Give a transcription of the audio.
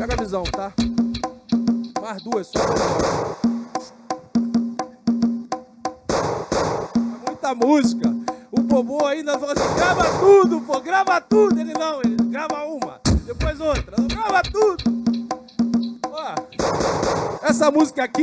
Pega a visão, tá? Mais duas só. É muita música. O Bobô ainda falou assim: grava tudo, pô, grava tudo. Ele não, ele grava uma, depois outra, grava tudo. Ó, essa música aqui.